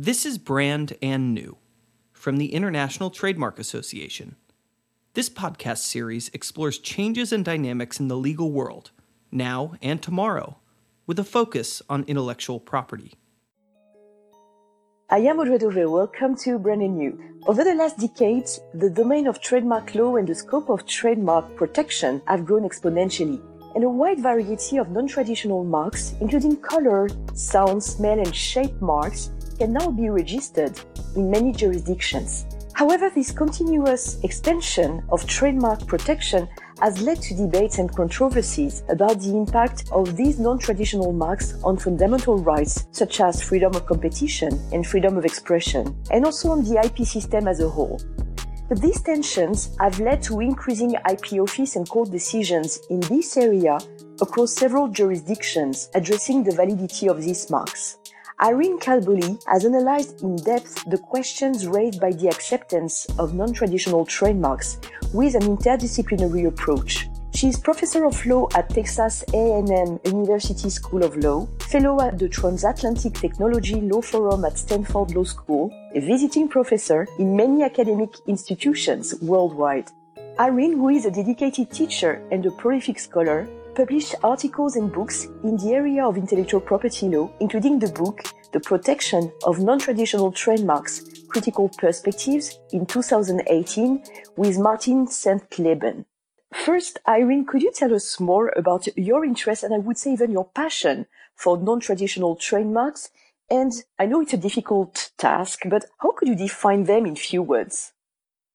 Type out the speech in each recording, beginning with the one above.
This is Brand and New from the International Trademark Association. This podcast series explores changes and dynamics in the legal world, now and tomorrow, with a focus on intellectual property. I am Audrey Dové. Welcome to Brand and New. Over the last decades, the domain of trademark law and the scope of trademark protection have grown exponentially, and a wide variety of non-traditional marks, including color, sound, smell, and shape marks, can now be registered in many jurisdictions. However, this continuous extension of trademark protection has led to debates and controversies about the impact of these non-traditional marks on fundamental rights such as freedom of competition and freedom of expression, and also on the IP system as a whole. But these tensions have led to increasing IP office and court decisions in this area across several jurisdictions addressing the validity of these marks. Irene Calboli has analyzed in depth the questions raised by the acceptance of non-traditional trademarks with an interdisciplinary approach. She is professor of law at Texas A&M University School of Law, fellow at the Transatlantic Technology Law Forum at Stanford Law School, a visiting professor in many academic institutions worldwide. Irene, who is a dedicated teacher and a prolific scholar, published articles and books in the area of intellectual property law, including the book The Protection of Non-Traditional Trademarks, Critical Perspectives in 2018 with Martin Senftleben. First, Irene, could you tell us more about your interest and I would say even your passion for non-traditional trademarks? And I know it's a difficult task, but how could you define them in few words?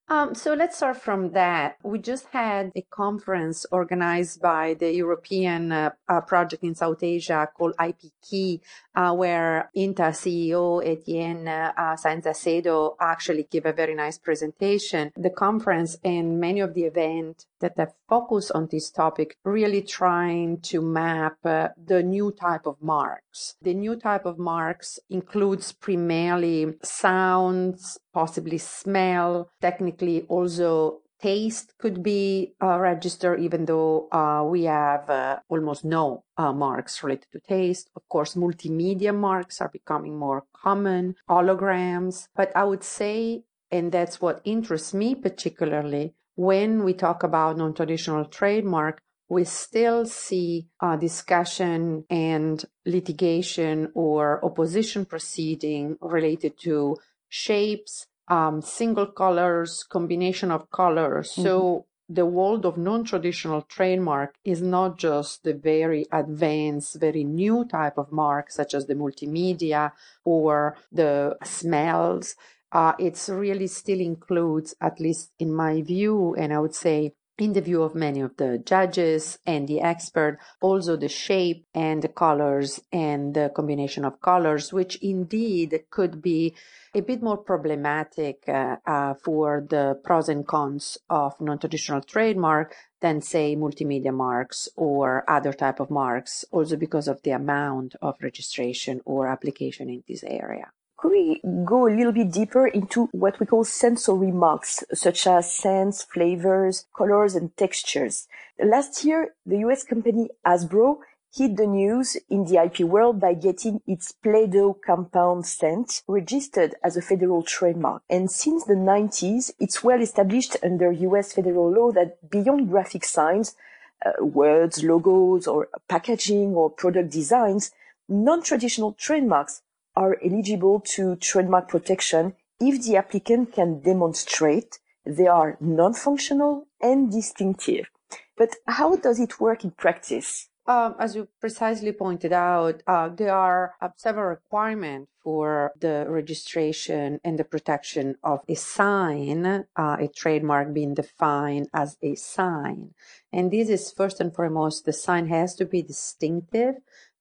Um, so let's start from that. We just had a conference organized by the European uh, uh, project in South Asia called IP Key, uh, where INTA CEO Etienne uh, Sanz Acedo actually gave a very nice presentation. The conference and many of the events that have focused on this topic really trying to map uh, the new type of marks. The new type of marks includes primarily sounds, possibly smell, technically also taste could be uh, registered, even though uh, we have uh, almost no uh, marks related to taste. Of course, multimedia marks are becoming more common, holograms. But I would say, and that's what interests me particularly, when we talk about non traditional trademark, we still see a discussion and litigation or opposition proceeding related to shapes, um, single colors, combination of colors. Mm-hmm. So the world of non-traditional trademark is not just the very advanced, very new type of mark, such as the multimedia or the smells. Uh, it's really still includes, at least in my view, and I would say in the view of many of the judges and the expert, also the shape and the colors and the combination of colors, which indeed could be a bit more problematic uh, uh, for the pros and cons of non-traditional trademark than say multimedia marks or other type of marks, also because of the amount of registration or application in this area. Could we go a little bit deeper into what we call sensory marks, such as scents, flavors, colors, and textures? Last year, the US company Hasbro hit the news in the IP world by getting its Play-Doh compound scent registered as a federal trademark. And since the 90s, it's well established under US federal law that beyond graphic signs, uh, words, logos, or packaging or product designs, non-traditional trademarks are eligible to trademark protection if the applicant can demonstrate they are non-functional and distinctive. But how does it work in practice? Um, as you precisely pointed out, uh, there are uh, several requirements for the registration and the protection of a sign, uh, a trademark being defined as a sign. And this is first and foremost, the sign has to be distinctive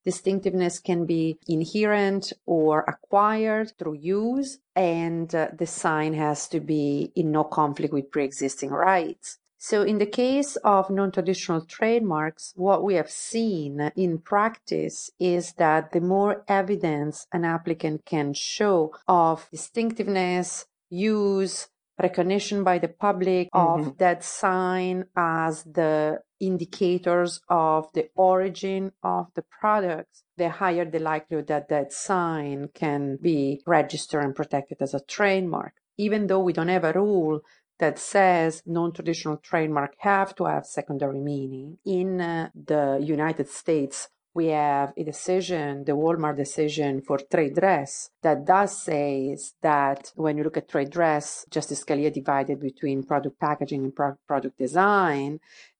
Distinctiveness can be inherent or acquired through use, and uh, the sign has to be in no conflict with pre-existing rights. So in the case of non-traditional trademarks, what we have seen in practice is that the more evidence an applicant can show of distinctiveness, use, recognition by the public mm-hmm. of that sign as the indicators of the origin of the products, the higher the likelihood that that sign can be registered and protected as a trademark. Even though we don't have a rule that says non-traditional trademark have to have secondary meaning. In uh, the United States, we have a decision, the Walmart decision for trade dress that does say that when you look at trade dress, Justice Scalia divided between product packaging and pro- product design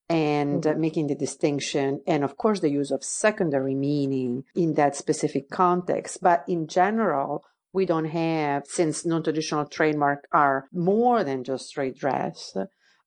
and mm-hmm. making the distinction and of course the use of secondary meaning in that specific context. But in general, we don't have, since non-traditional trademark are more than just trade dress,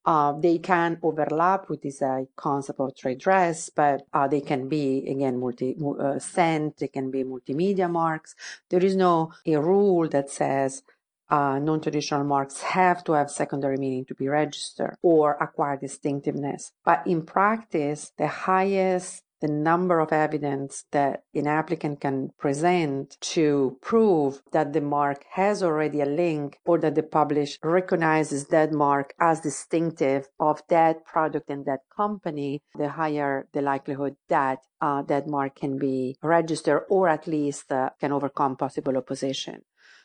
uh, they can overlap with this uh, concept of trade dress, but uh, they can be again multi uh, scent. They can be multimedia marks. There is no a rule that says uh, non-traditional marks have to have secondary meaning to be registered or acquire distinctiveness. But in practice, the highest the number of evidence that an applicant can present to prove that the mark has already a link or that the publisher recognizes that mark as distinctive of that product and that company, the higher the likelihood that uh, that mark can be registered or at least uh, can overcome possible opposition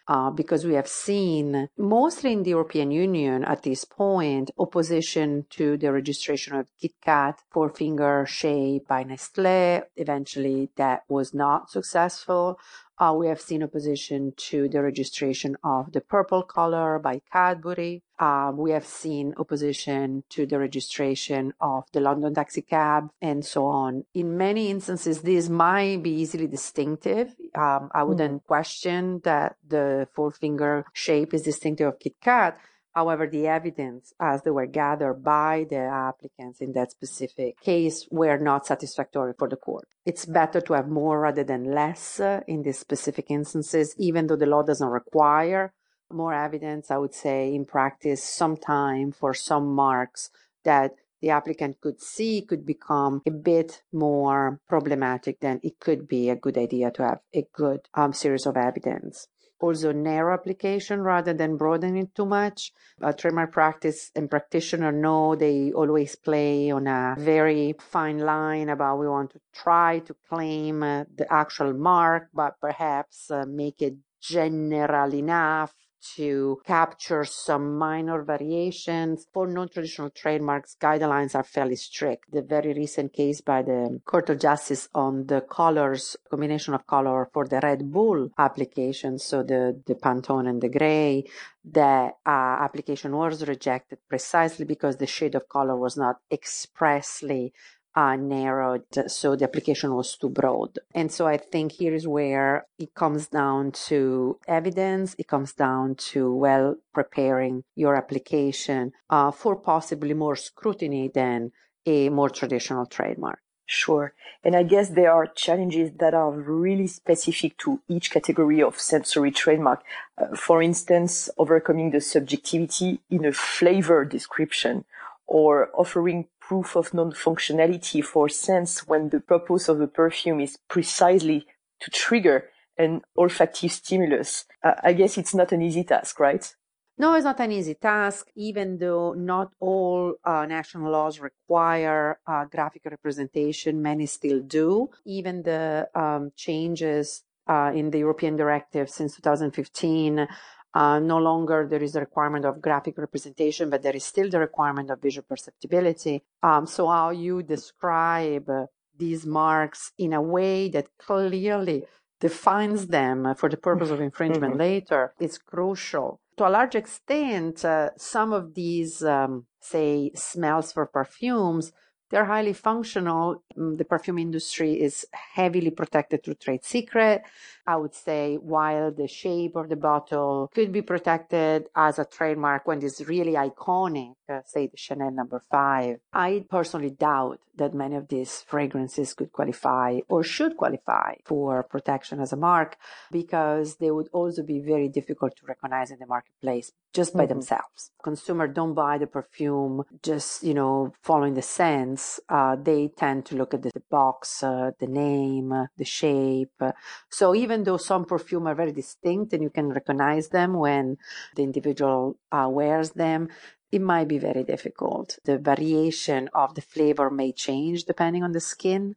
uh, because we have seen mostly in the European Union at this point opposition to the registration of KitKat four finger shape by Nestle. Eventually, that was not successful. Uh, we have seen opposition to the registration of the purple color by Cadbury. Uh, we have seen opposition to the registration of the London taxi cab and so on. In many instances, these might be easily distinctive. Um, I wouldn't mm. question that the four finger shape is distinctive of KitKat, However, the evidence as they were gathered by the applicants in that specific case were not satisfactory for the court. It's better to have more rather than less uh, in these specific instances, even though the law doesn't require more evidence. I would say in practice, some time for some marks that the applicant could see could become a bit more problematic, then it could be a good idea to have a good um, series of evidence also narrow application rather than broadening it too much. A trademark practice and practitioner know they always play on a very fine line about we want to try to claim uh, the actual mark, but perhaps uh, make it general enough to capture some minor variations. For non-traditional trademarks, guidelines are fairly strict. The very recent case by the Court of Justice on the colors, combination of color for the Red Bull application, so the, the Pantone and the gray, the uh, application was rejected precisely because the shade of color was not expressly uh, narrowed, so the application was too broad. And so I think here is where it comes down to evidence, it comes down to well preparing your application uh, for possibly more scrutiny than a more traditional trademark. Sure. And I guess there are challenges that are really specific to each category of sensory trademark. Uh, for instance, overcoming the subjectivity in a flavor description or offering proof of non-functionality for scents when the purpose of the perfume is precisely to trigger an olfactive stimulus. Uh, I guess it's not an easy task, right? No, it's not an easy task, even though not all uh, national laws require uh, graphic representation. Many still do. Even the um, changes uh, in the European directive since 2015 uh, no longer there is a requirement of graphic representation, but there is still the requirement of visual perceptibility. Um, so how you describe uh, these marks in a way that clearly defines them for the purpose of infringement mm-hmm. later is crucial. To a large extent, uh, some of these, um, say, smells for perfumes they're highly functional. Mm, the perfume industry is heavily protected through trade secret. I would say while the shape of the bottle could be protected as a trademark when it's really iconic, uh, say the Chanel number five, I personally doubt that many of these fragrances could qualify or should qualify for protection as a mark because they would also be very difficult to recognize in the marketplace just by mm-hmm. themselves. Consumer don't buy the perfume just, you know, following the scents. Uh, they tend to look at the box, uh, the name, uh, the shape. So even even though some perfume are very distinct and you can recognize them when the individual uh, wears them, it might be very difficult. The variation of the flavor may change depending on the skin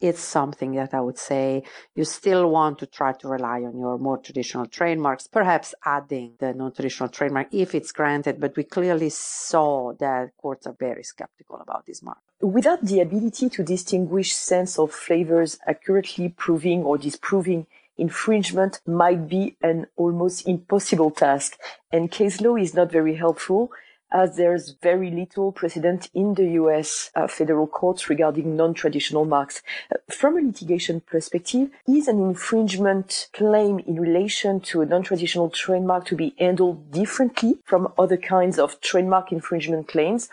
it's something that I would say you still want to try to rely on your more traditional trademarks, perhaps adding the non traditional trademark if it's granted. But we clearly saw that courts are very skeptical about this mark. Without the ability to distinguish scents of flavors accurately proving or disproving infringement might be an almost impossible task, and case law is not very helpful as there's very little precedent in the US uh, federal courts regarding non-traditional marks. Uh, from a litigation perspective, is an infringement claim in relation to a non-traditional trademark to be handled differently from other kinds of trademark infringement claims?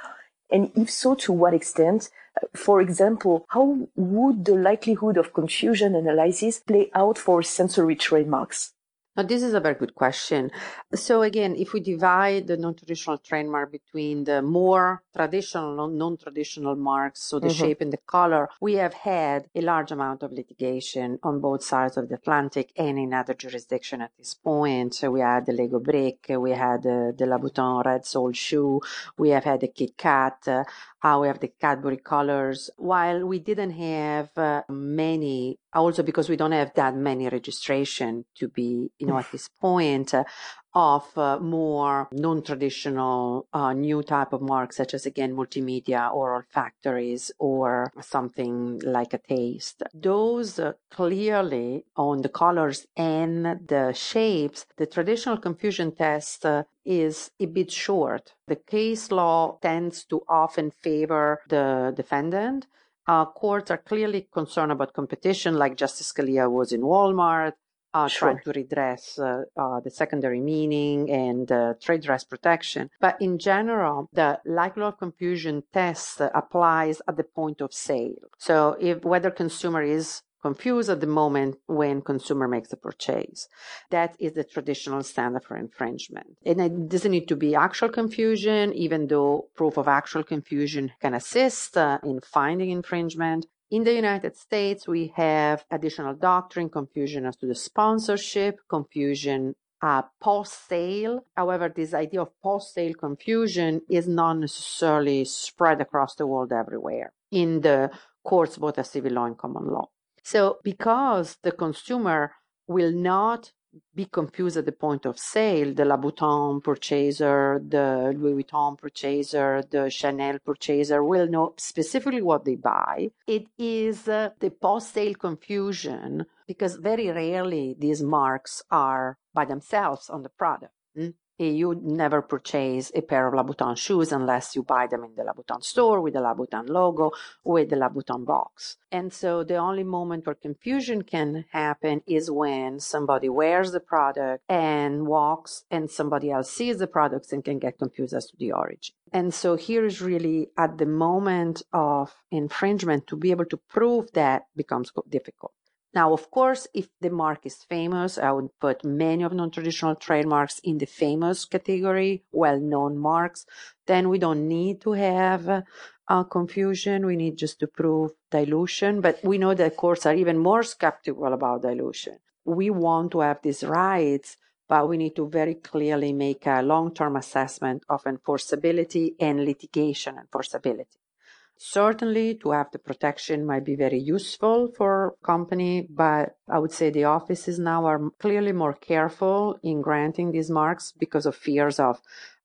And if so, to what extent? For example, how would the likelihood of confusion analysis play out for sensory trademarks? Now, this is a very good question. So again, if we divide the non-traditional trademark between the more traditional and non-traditional marks, so the mm-hmm. shape and the color, we have had a large amount of litigation on both sides of the Atlantic and in other jurisdictions at this point. So we had the Lego brick, we had the, the Louboutin red sole shoe, we have had the Kit Kat, uh, we have the Cadbury colors. While we didn't have uh, many, also because we don't have that many registration to be, you know, at this point, uh, of uh, more non-traditional uh, new type of marks such as again multimedia or olfactories or something like a taste. Those uh, clearly on the colors and the shapes the traditional confusion test uh, is a bit short. The case law tends to often favor the defendant. Uh, courts are clearly concerned about competition, like Justice Scalia was in Walmart uh, sure. trying to redress uh, uh, the secondary meaning and trade dress protection. But in general, the likelihood of confusion test applies at the point of sale. So if whether consumer is confused at the moment when consumer makes a purchase. That is the traditional standard for infringement. And it doesn't need to be actual confusion, even though proof of actual confusion can assist uh, in finding infringement. In the United States, we have additional doctrine, confusion as to the sponsorship, confusion uh, post sale. However, this idea of post sale confusion is not necessarily spread across the world everywhere in the courts, both as civil law and common law. So, because the consumer will not be confused at the point of sale. The Louboutin purchaser, the Louis Vuitton purchaser, the Chanel purchaser will know specifically what they buy. It is uh, the post sale confusion because very rarely these marks are by themselves on the product. Mm? Eh, you never purchase a pair of Louboutin shoes unless you buy them in the Louboutin store with the Louboutin logo, with the Louboutin box. And so the only moment where confusion can happen is when somebody wears the product and walks and somebody else sees the products and can get confused as to the origin. And so here is really at the moment of infringement to be able to prove that becomes difficult. Now, of course, if the mark is famous, I would put many of non-traditional trademarks in the famous category, well-known marks. Then we don't need to have uh, confusion. We need just to prove dilution. But we know that courts are even more skeptical about dilution. We want to have these rights, but we need to very clearly make a long-term assessment of enforceability and litigation enforceability. Certainly, to have the protection might be very useful for company, but I would say the offices now are clearly more careful in granting these marks because of fears of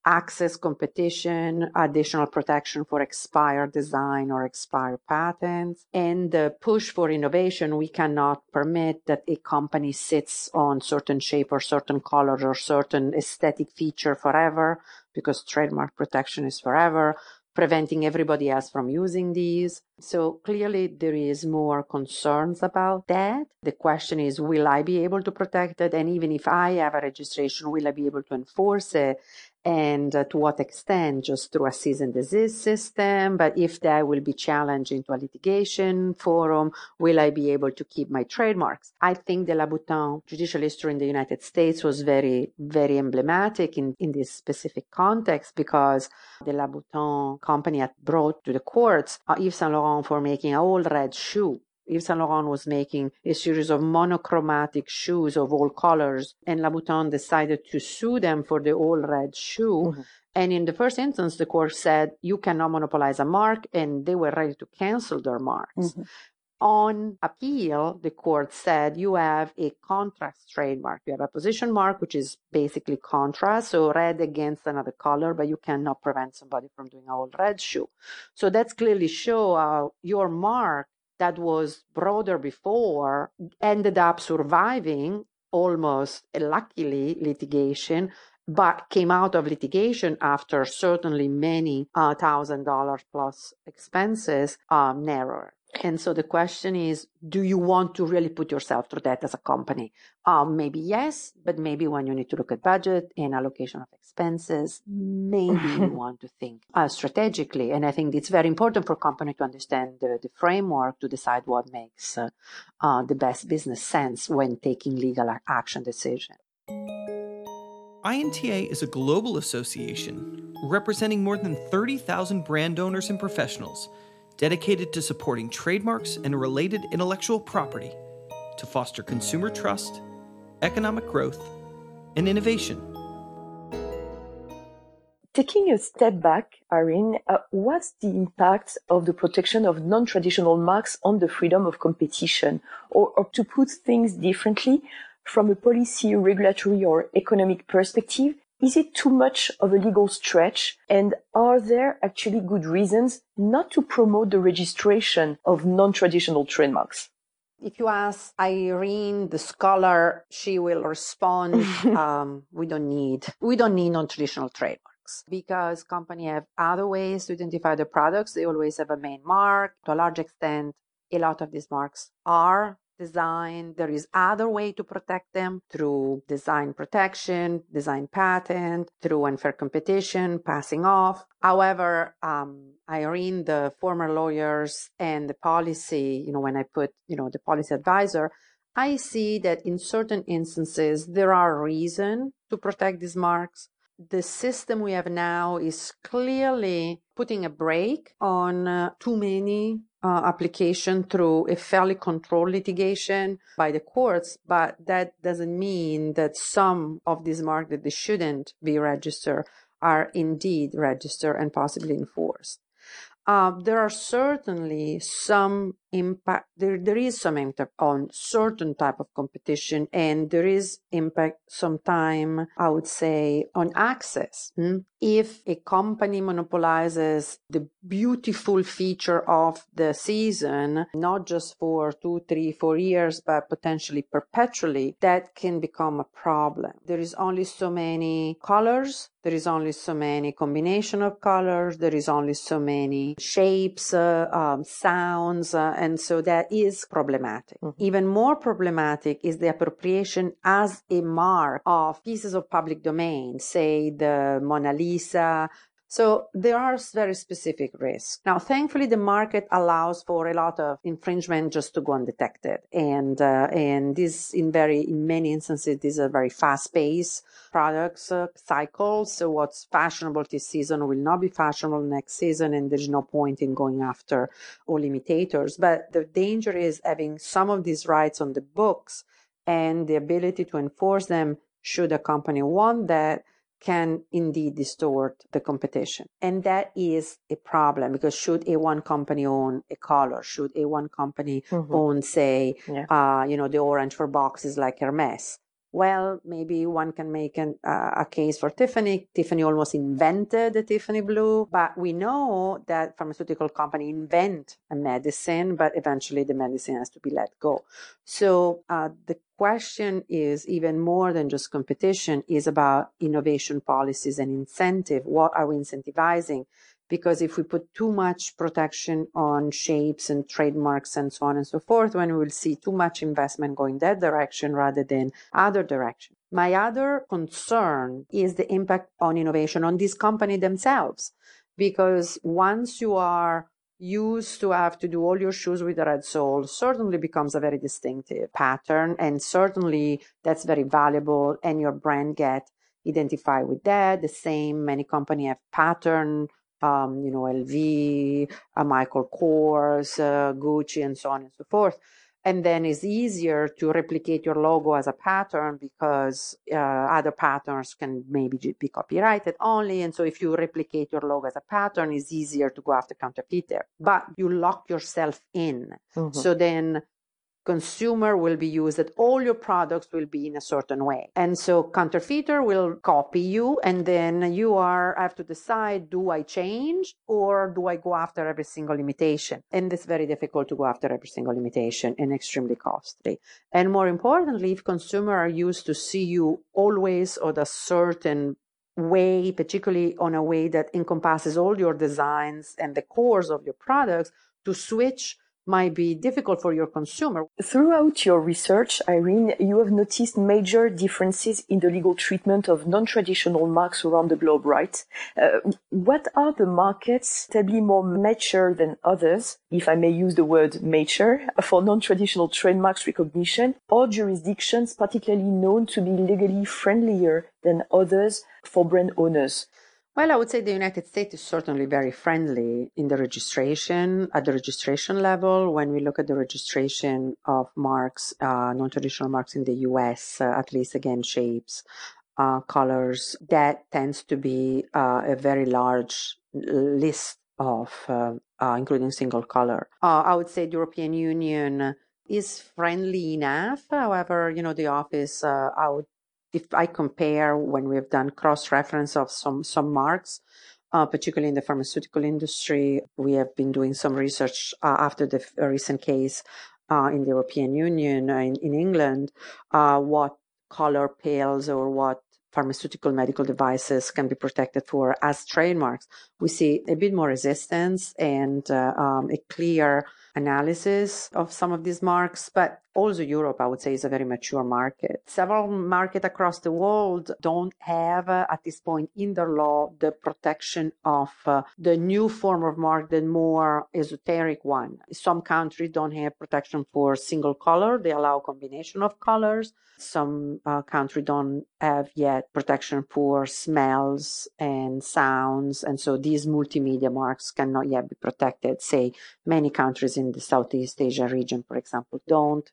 access competition, additional protection for expired design or expired patents, and the push for innovation. We cannot permit that a company sits on certain shape or certain color or certain aesthetic feature forever because trademark protection is forever preventing everybody else from using these. So clearly there is more concerns about that. The question is, will I be able to protect it? And even if I have a registration, will I be able to enforce it? And uh, to what extent? Just through a cease and desist system? But if that will be challenged into a litigation forum will i be able to keep my trademarks? I think the Louboutin judicial history in the united states was very very emblematic in, in this specific context because the Louboutin company had brought to the courts uh, yves saint laurent for making an old red shoe Yves Saint Laurent was making a series of monochromatic shoes of all colors, and Louboutin decided to sue them for the all red shoe. Mm-hmm. And in the first instance, the court said you cannot monopolize a mark, and they were ready to cancel their marks. Mm-hmm. On appeal, the court said you have a contrast trademark. You have a position mark, which is basically contrast, so red against another color, but you cannot prevent somebody from doing a all red shoe. So that's clearly show how your mark that was broader before ended up surviving almost luckily litigation but came out of litigation after certainly many uh, thousand dollars plus expenses um, narrower. And so the question is, do you want to really put yourself through that as a company? Um, maybe yes, but maybe when you need to look at budget and allocation of expenses, maybe you want to think uh, strategically. And I think it's very important for a company to understand the, the framework to decide what makes uh, uh, the best business sense when taking legal action decision. INTA is a global association representing more than 30,000 brand owners and professionals dedicated to supporting trademarks and related intellectual property to foster consumer trust, economic growth, and innovation. Taking a step back, Irene, uh, what's the impact of the protection of non-traditional marks on the freedom of competition? Or, or to put things differently, from a policy, regulatory, or economic perspective, is it too much of a legal stretch? And are there actually good reasons not to promote the registration of non-traditional trademarks? If you ask Irene, the scholar, she will respond, um, we don't need, we don't need non-traditional trademarks because companies have other ways to identify their products. They always have a main mark. To a large extent, a lot of these marks are design. There is other way to protect them through design protection, design patent, through unfair competition, passing off. However, um, Irene, the former lawyers and the policy, you know, when I put, you know, the policy advisor, I see that in certain instances there are reason to protect these marks. The system we have now is clearly putting a brake on uh, too many uh, application through a fairly controlled litigation by the courts, but that doesn't mean that some of these marks that they shouldn't be registered are indeed registered and possibly enforced. Uh, there are certainly some impact there, there is some impact on certain type of competition and there is impact sometime i would say on access hmm? if a company monopolizes the beautiful feature of the season not just for two three four years but potentially perpetually that can become a problem there is only so many colors there is only so many combination of colors there is only so many shapes uh, um, sounds uh, and so that is problematic. Mm-hmm. Even more problematic is the appropriation as a mark of pieces of public domain, say the Mona Lisa, so there are very specific risks. Now, thankfully, the market allows for a lot of infringement just to go undetected. And, uh, and this in very, in many instances, these are very fast paced products uh, cycles. So what's fashionable this season will not be fashionable next season. And there's no point in going after all imitators. But the danger is having some of these rights on the books and the ability to enforce them should a company want that can indeed distort the competition. And that is a problem because should a one company own a color? Should a one company mm-hmm. own, say, yeah. uh, you know, the orange for boxes like Hermes? Well, maybe one can make an, uh, a case for Tiffany. Tiffany almost invented the Tiffany blue, but we know that pharmaceutical company invent a medicine, but eventually the medicine has to be let go. So uh, the question is even more than just competition is about innovation policies and incentive. What are we incentivizing? Because if we put too much protection on shapes and trademarks and so on and so forth, when we will see too much investment going that direction rather than other direction. My other concern is the impact on innovation on these companies themselves, because once you are used to have to do all your shoes with a red sole certainly becomes a very distinctive pattern and certainly that's very valuable and your brand get identified with that the same many company have pattern um, you know, LV, uh, Michael Kors, uh, Gucci, and so on and so forth. And then it's easier to replicate your logo as a pattern because uh, other patterns can maybe be copyrighted only. And so if you replicate your logo as a pattern, it's easier to go after counterfeiter. But you lock yourself in. Mm-hmm. So then consumer will be used that all your products will be in a certain way. And so counterfeiter will copy you and then you are have to decide do i change or do i go after every single limitation? And it's very difficult to go after every single limitation and extremely costly. And more importantly if consumer are used to see you always or a certain way particularly on a way that encompasses all your designs and the cores of your products to switch might be difficult for your consumer. Throughout your research, Irene, you have noticed major differences in the legal treatment of non-traditional marks around the globe, right? Uh, what are the markets be more mature than others, if I may use the word mature, for non-traditional trademarks recognition, or jurisdictions particularly known to be legally friendlier than others for brand owners? Well, I would say the United States is certainly very friendly in the registration, at the registration level. When we look at the registration of marks, uh, non traditional marks in the US, uh, at least again, shapes, uh, colors, that tends to be uh, a very large list of, uh, uh, including single color. I would say the European Union is friendly enough. However, you know, the office, I would if I compare when we've done cross reference of some, some marks, uh, particularly in the pharmaceutical industry, we have been doing some research uh, after the f- recent case uh, in the European Union, uh, in, in England, uh, what color pills or what pharmaceutical medical devices can be protected for as trademarks. We see a bit more resistance and uh, um, a clear analysis of some of these marks, but also Europe, I would say, is a very mature market. Several markets across the world don't have, uh, at this point in their law, the protection of uh, the new form of mark, the more esoteric one. Some countries don't have protection for single color. They allow combination of colors. Some uh, countries don't have yet protection for smells and sounds. And so these multimedia marks cannot yet be protected. Say many countries in the Southeast Asia region, for example, don't.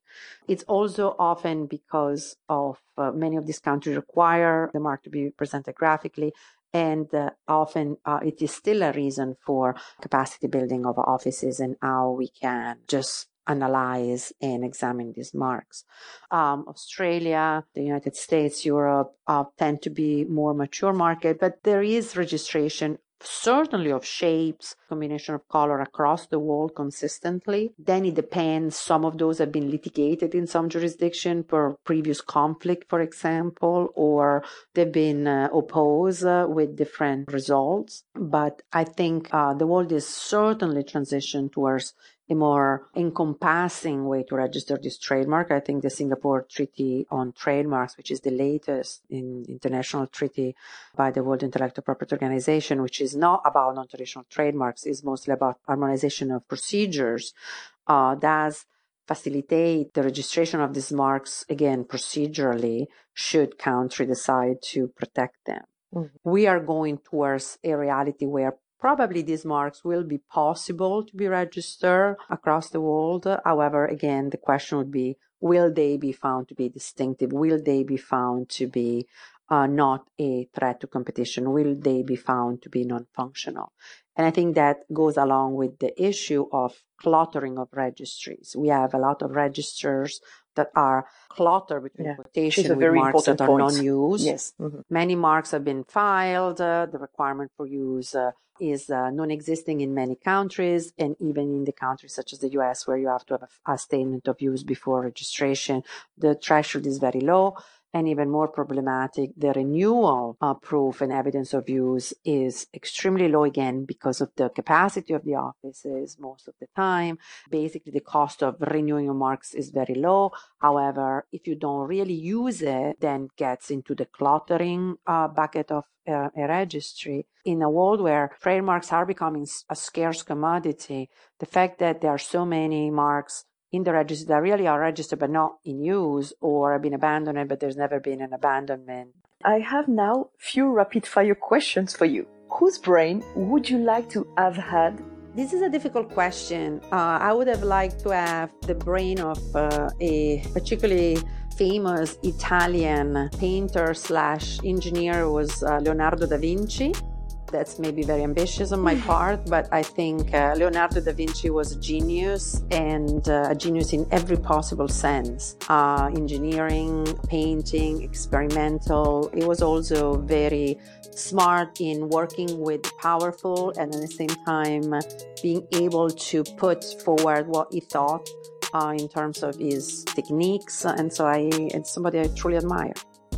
It's also often because of uh, many of these countries require the mark to be presented graphically. And uh, often uh, it is still a reason for capacity building of offices and how we can just analyze and examine these marks. Um, Australia, the United States, Europe uh, tend to be more mature market, but there is registration certainly of shapes, combination of color across the world consistently. Then it depends. Some of those have been litigated in some jurisdiction for previous conflict, for example, or they've been uh, opposed uh, with different results. But I think uh, the world is certainly transitioned towards a more encompassing way to register this trademark. I think the Singapore Treaty on Trademarks, which is the latest in international treaty by the World Intellectual Property Organization, which is not about non-traditional trademarks, is mostly about harmonization of procedures, uh, does facilitate the registration of these marks again procedurally should country decide to protect them. Mm-hmm. We are going towards a reality where Probably these marks will be possible to be registered across the world. However, again, the question would be, will they be found to be distinctive? Will they be found to be uh, not a threat to competition? Will they be found to be non-functional? And I think that goes along with the issue of cluttering of registries. We have a lot of registers that are cluttered between yeah. quotation with marks that are non-use. Yes. Mm-hmm. Many marks have been filed. Uh, the requirement for use uh, is uh, non-existing in many countries and even in the countries such as the US where you have to have a, a statement of use before registration. The threshold is very low and even more problematic, the renewal uh, proof and evidence of use is extremely low again because of the capacity of the offices most of the time. Basically, the cost of renewing your marks is very low. However, if you don't really use it, then gets into the cluttering uh, bucket of uh, a registry. In a world where trademarks are becoming a scarce commodity, the fact that there are so many marks in the register that really are registered but not in use or have been abandoned but there's never been an abandonment. I have now few rapid fire questions for you. whose brain would you like to have had? This is a difficult question. Uh, I would have liked to have the brain of uh, a particularly famous Italian painter slash engineer was uh, Leonardo da Vinci. That's maybe very ambitious on my part, but I think uh, Leonardo da Vinci was a genius and uh, a genius in every possible sense uh, engineering, painting, experimental. He was also very smart in working with powerful and at the same time being able to put forward what he thought uh, in terms of his techniques. And so I, it's somebody I truly admire.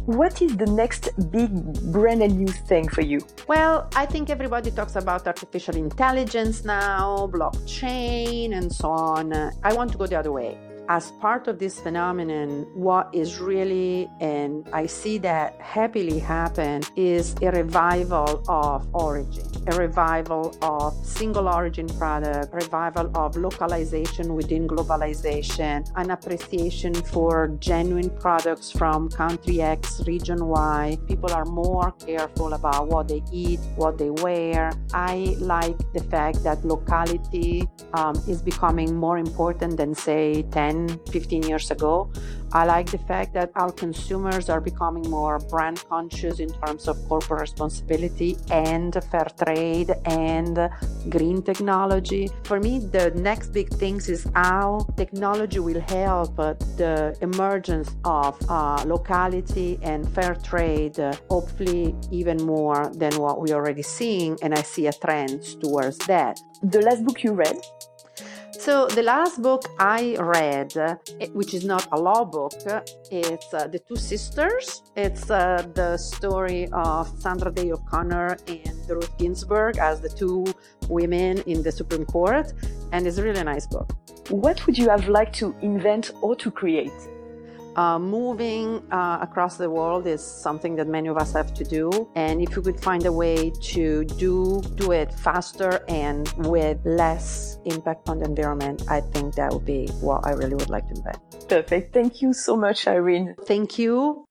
What is the next big brand new thing for you? Well, I think everybody talks about artificial intelligence now, blockchain, and so on. I want to go the other way as part of this phenomenon, what is really, and I see that happily happen, is a revival of origin, a revival of single origin product, revival of localization within globalization, an appreciation for genuine products from country X, region Y. People are more careful about what they eat, what they wear. I like the fact that locality um, is becoming more important than, say, 10 15 years ago. I like the fact that our consumers are becoming more brand conscious in terms of corporate responsibility and fair trade and green technology. For me, the next big things is how technology will help the emergence of uh, locality and fair trade, uh, hopefully even more than what we're already seeing. And I see a trend towards that. The last book you read? So, the last book I read, which is not a law book, it's uh, The Two Sisters. It's uh, the story of Sandra Day O'Connor and Ruth Ginsburg as the two women in the Supreme Court. And it's a really nice book. What would you have liked to invent or to create? Uh, moving uh, across the world is something that many of us have to do. And if you could find a way to do do it faster and with less impact on the environment, I think that would be what I really would like to invent. Perfect. Thank you so much, Irene. Thank you.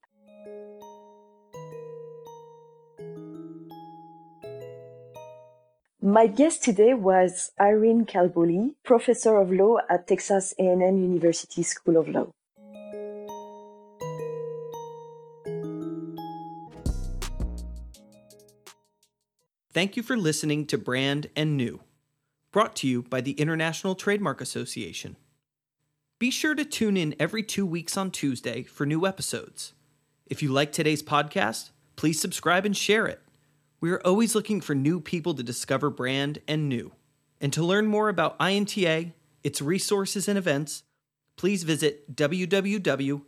My guest today was Irene Calboli, professor of law at Texas A&M University School of Law. Thank you for listening to Brand and New, brought to you by the International Trademark Association. Be sure to tune in every two weeks on Tuesday for new episodes. If you like today's podcast, please subscribe and share it. We are always looking for new people to discover brand and new. And to learn more about INTA, its resources and events, please visit www.inta.org.